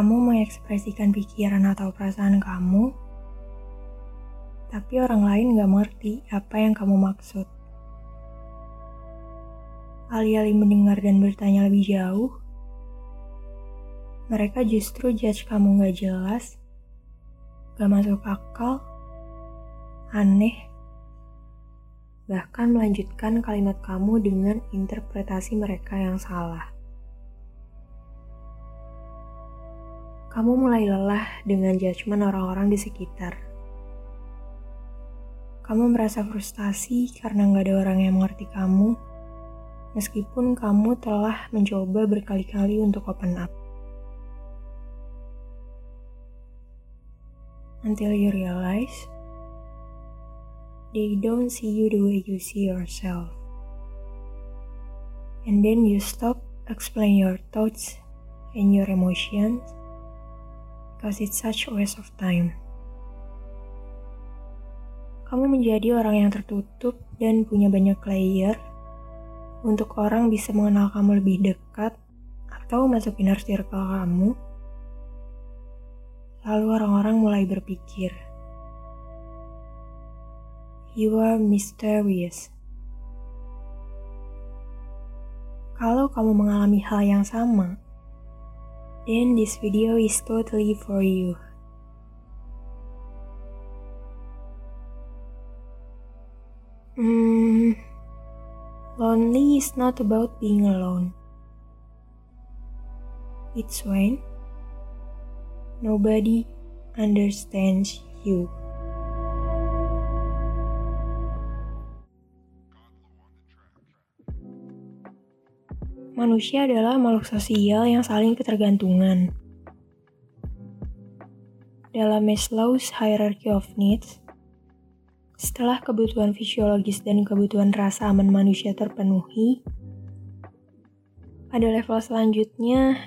Kamu mengekspresikan pikiran atau perasaan kamu, tapi orang lain nggak mengerti apa yang kamu maksud? Alih-alih mendengar dan bertanya lebih jauh, mereka justru judge kamu nggak jelas, gak masuk akal, aneh, bahkan melanjutkan kalimat kamu dengan interpretasi mereka yang salah. Kamu mulai lelah dengan judgement orang-orang di sekitar. Kamu merasa frustasi karena nggak ada orang yang mengerti kamu, meskipun kamu telah mencoba berkali-kali untuk open up. Until you realize they don't see you the way you see yourself. And then you stop explain your thoughts and your emotions because it's such a waste of time. Kamu menjadi orang yang tertutup dan punya banyak layer untuk orang bisa mengenal kamu lebih dekat atau masuk inner circle kamu. Lalu orang-orang mulai berpikir, You are mysterious. Kalau kamu mengalami hal yang sama, then this video is totally for you. Hmm, lonely is not about being alone. It's when nobody understands you. Manusia adalah makhluk sosial yang saling ketergantungan. Dalam Maslow's Hierarchy of Needs, setelah kebutuhan fisiologis dan kebutuhan rasa aman manusia terpenuhi, pada level selanjutnya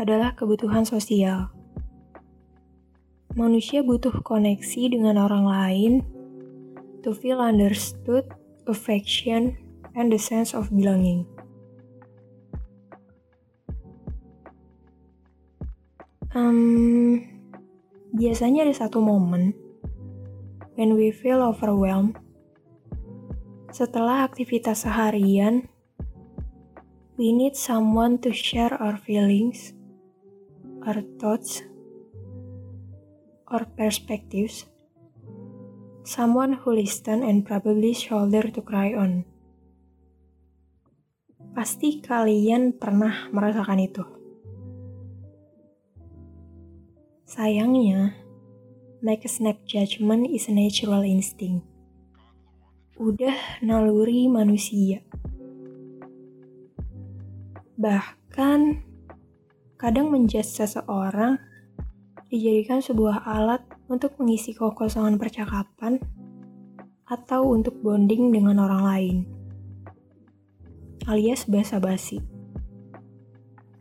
adalah kebutuhan sosial. Manusia butuh koneksi dengan orang lain to feel understood, affection, and the sense of belonging. Um, biasanya ada satu momen when we feel overwhelmed setelah aktivitas seharian, we need someone to share our feelings, our thoughts, our perspectives, someone who listen and probably shoulder to cry on. Pasti kalian pernah merasakan itu. Sayangnya, make a snap judgment is a natural instinct. Udah naluri manusia. Bahkan, kadang menjudge seseorang dijadikan sebuah alat untuk mengisi kekosongan percakapan atau untuk bonding dengan orang lain, alias basa-basi.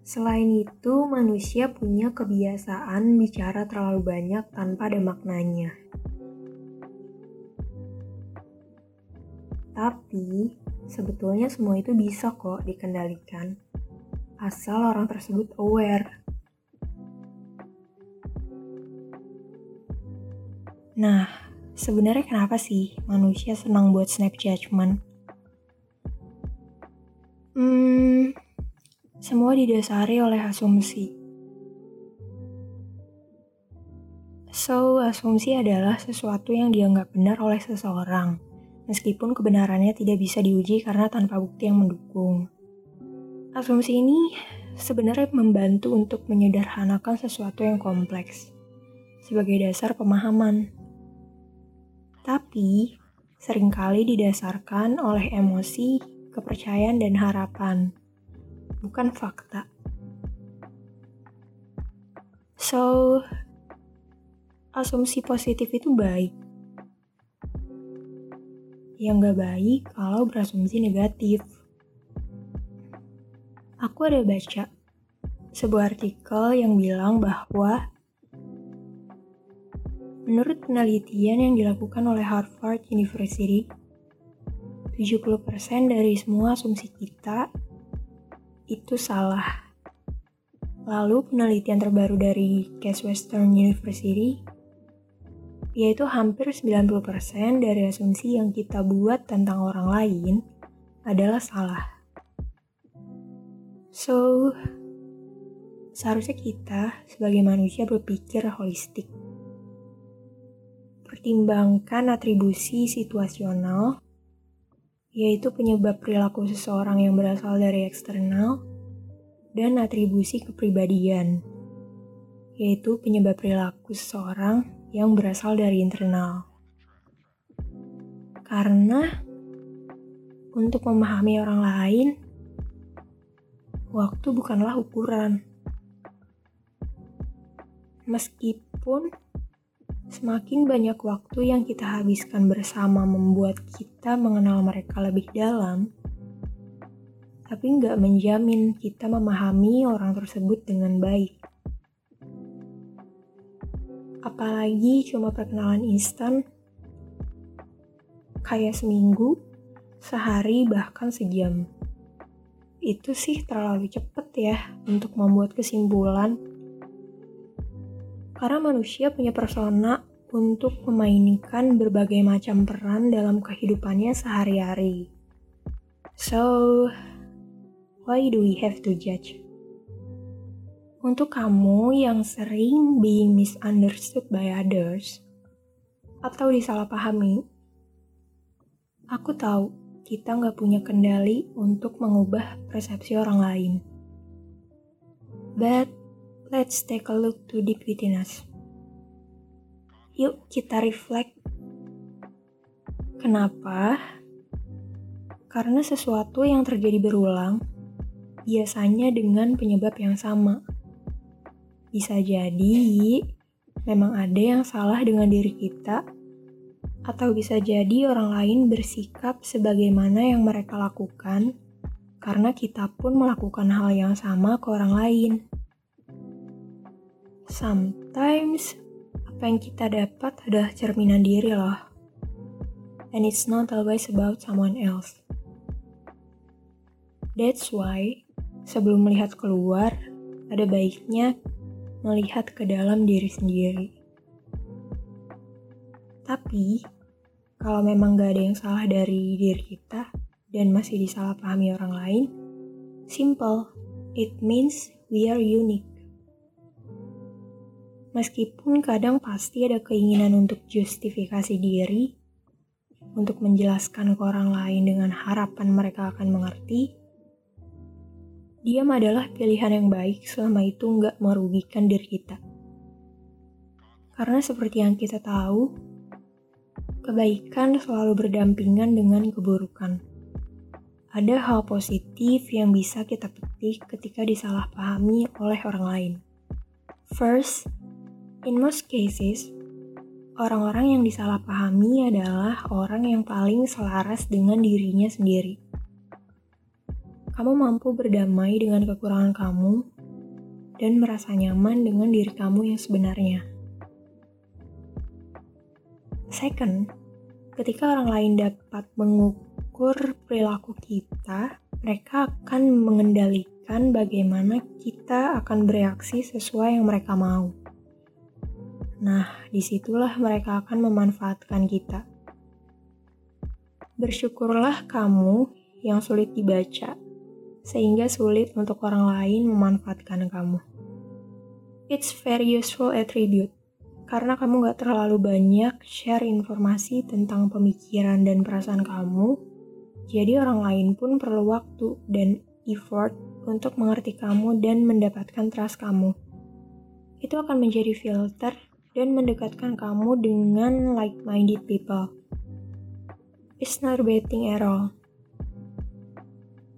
Selain itu, manusia punya kebiasaan bicara terlalu banyak tanpa ada maknanya. Tapi, sebetulnya semua itu bisa kok dikendalikan, asal orang tersebut aware. Nah, sebenarnya kenapa sih manusia senang buat snap judgment? Semua didasari oleh asumsi. So, asumsi adalah sesuatu yang dianggap benar oleh seseorang, meskipun kebenarannya tidak bisa diuji karena tanpa bukti yang mendukung. Asumsi ini sebenarnya membantu untuk menyederhanakan sesuatu yang kompleks sebagai dasar pemahaman. Tapi, sering kali didasarkan oleh emosi, kepercayaan, dan harapan bukan fakta. So, asumsi positif itu baik. Yang gak baik kalau berasumsi negatif. Aku ada baca sebuah artikel yang bilang bahwa menurut penelitian yang dilakukan oleh Harvard University, 70% dari semua asumsi kita itu salah. Lalu penelitian terbaru dari Case Western University yaitu hampir 90% dari asumsi yang kita buat tentang orang lain adalah salah. So, seharusnya kita sebagai manusia berpikir holistik. Pertimbangkan atribusi situasional, yaitu penyebab perilaku seseorang yang berasal dari eksternal, dan atribusi kepribadian, yaitu penyebab perilaku seseorang yang berasal dari internal. Karena untuk memahami orang lain, waktu bukanlah ukuran. Meskipun semakin banyak waktu yang kita habiskan bersama membuat kita mengenal mereka lebih dalam, tapi nggak menjamin kita memahami orang tersebut dengan baik. Apalagi cuma perkenalan instan, kayak seminggu, sehari, bahkan sejam. Itu sih terlalu cepet ya untuk membuat kesimpulan. Karena manusia punya persona untuk memainkan berbagai macam peran dalam kehidupannya sehari-hari. So, Why do we have to judge? Untuk kamu yang sering being misunderstood by others atau disalahpahami, aku tahu kita nggak punya kendali untuk mengubah persepsi orang lain. But let's take a look to deep within us. Yuk kita reflect. Kenapa? Karena sesuatu yang terjadi berulang biasanya dengan penyebab yang sama. Bisa jadi memang ada yang salah dengan diri kita, atau bisa jadi orang lain bersikap sebagaimana yang mereka lakukan karena kita pun melakukan hal yang sama ke orang lain. Sometimes apa yang kita dapat adalah cerminan diri loh. And it's not always about someone else. That's why Sebelum melihat keluar, ada baiknya melihat ke dalam diri sendiri. Tapi, kalau memang gak ada yang salah dari diri kita dan masih disalahpahami orang lain, simple, it means we are unique. Meskipun kadang pasti ada keinginan untuk justifikasi diri, untuk menjelaskan ke orang lain dengan harapan mereka akan mengerti, Diam adalah pilihan yang baik selama itu nggak merugikan diri kita. Karena seperti yang kita tahu, kebaikan selalu berdampingan dengan keburukan. Ada hal positif yang bisa kita petik ketika disalahpahami oleh orang lain. First, in most cases, orang-orang yang disalahpahami adalah orang yang paling selaras dengan dirinya sendiri kamu mampu berdamai dengan kekurangan kamu dan merasa nyaman dengan diri kamu yang sebenarnya. Second, ketika orang lain dapat mengukur perilaku kita, mereka akan mengendalikan bagaimana kita akan bereaksi sesuai yang mereka mau. Nah, di situlah mereka akan memanfaatkan kita. Bersyukurlah kamu yang sulit dibaca sehingga sulit untuk orang lain memanfaatkan kamu. It's very useful attribute, karena kamu gak terlalu banyak share informasi tentang pemikiran dan perasaan kamu, jadi orang lain pun perlu waktu dan effort untuk mengerti kamu dan mendapatkan trust kamu. Itu akan menjadi filter dan mendekatkan kamu dengan like-minded people. It's not betting at all.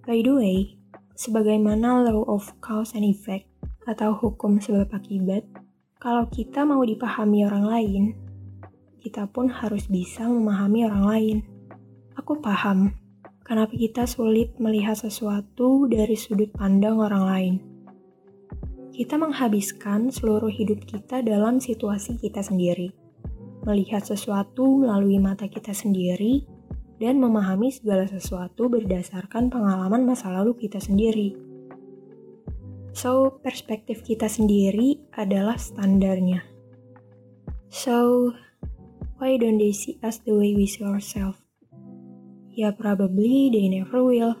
By the way, sebagaimana law of cause and effect atau hukum sebab akibat, kalau kita mau dipahami orang lain, kita pun harus bisa memahami orang lain. Aku paham kenapa kita sulit melihat sesuatu dari sudut pandang orang lain. Kita menghabiskan seluruh hidup kita dalam situasi kita sendiri, melihat sesuatu melalui mata kita sendiri dan memahami segala sesuatu berdasarkan pengalaman masa lalu kita sendiri. So, perspektif kita sendiri adalah standarnya. So, why don't they see us the way we see ourselves? Ya, probably they never will.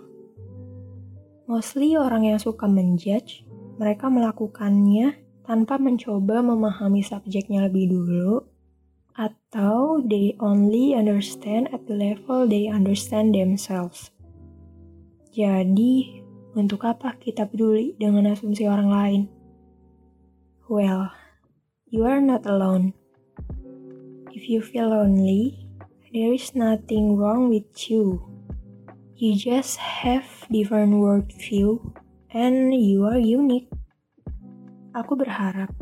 Mostly orang yang suka menjudge, mereka melakukannya tanpa mencoba memahami subjeknya lebih dulu, atau they only understand at the level they understand themselves. Jadi, untuk apa kita peduli dengan asumsi orang lain? Well, you are not alone. If you feel lonely, there is nothing wrong with you. You just have different worldview and you are unique. Aku berharap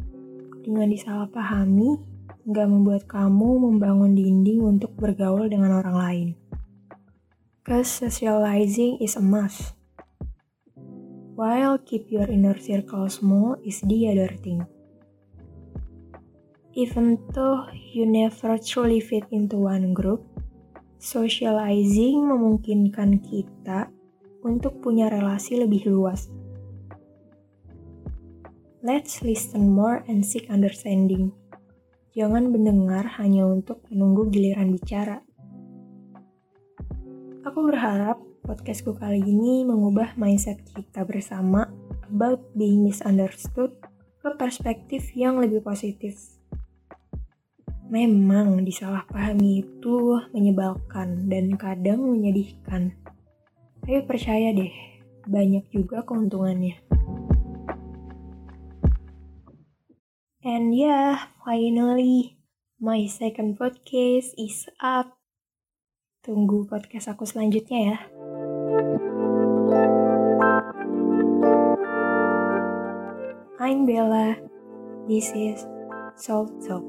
dengan disalahpahami nggak membuat kamu membangun dinding untuk bergaul dengan orang lain. Cause socializing is a must while keep your inner circle small is the other thing. Even though you never truly fit into one group, socializing memungkinkan kita untuk punya relasi lebih luas. Let's listen more and seek understanding. Jangan mendengar hanya untuk menunggu giliran bicara. Aku berharap Podcastku kali ini mengubah mindset kita bersama about being misunderstood ke perspektif yang lebih positif. Memang disalahpahami itu menyebalkan dan kadang menyedihkan. Tapi percaya deh, banyak juga keuntungannya. And yeah, finally, my second podcast is up. Tunggu podcast aku selanjutnya ya. I'm Bella. This is Soul Talk.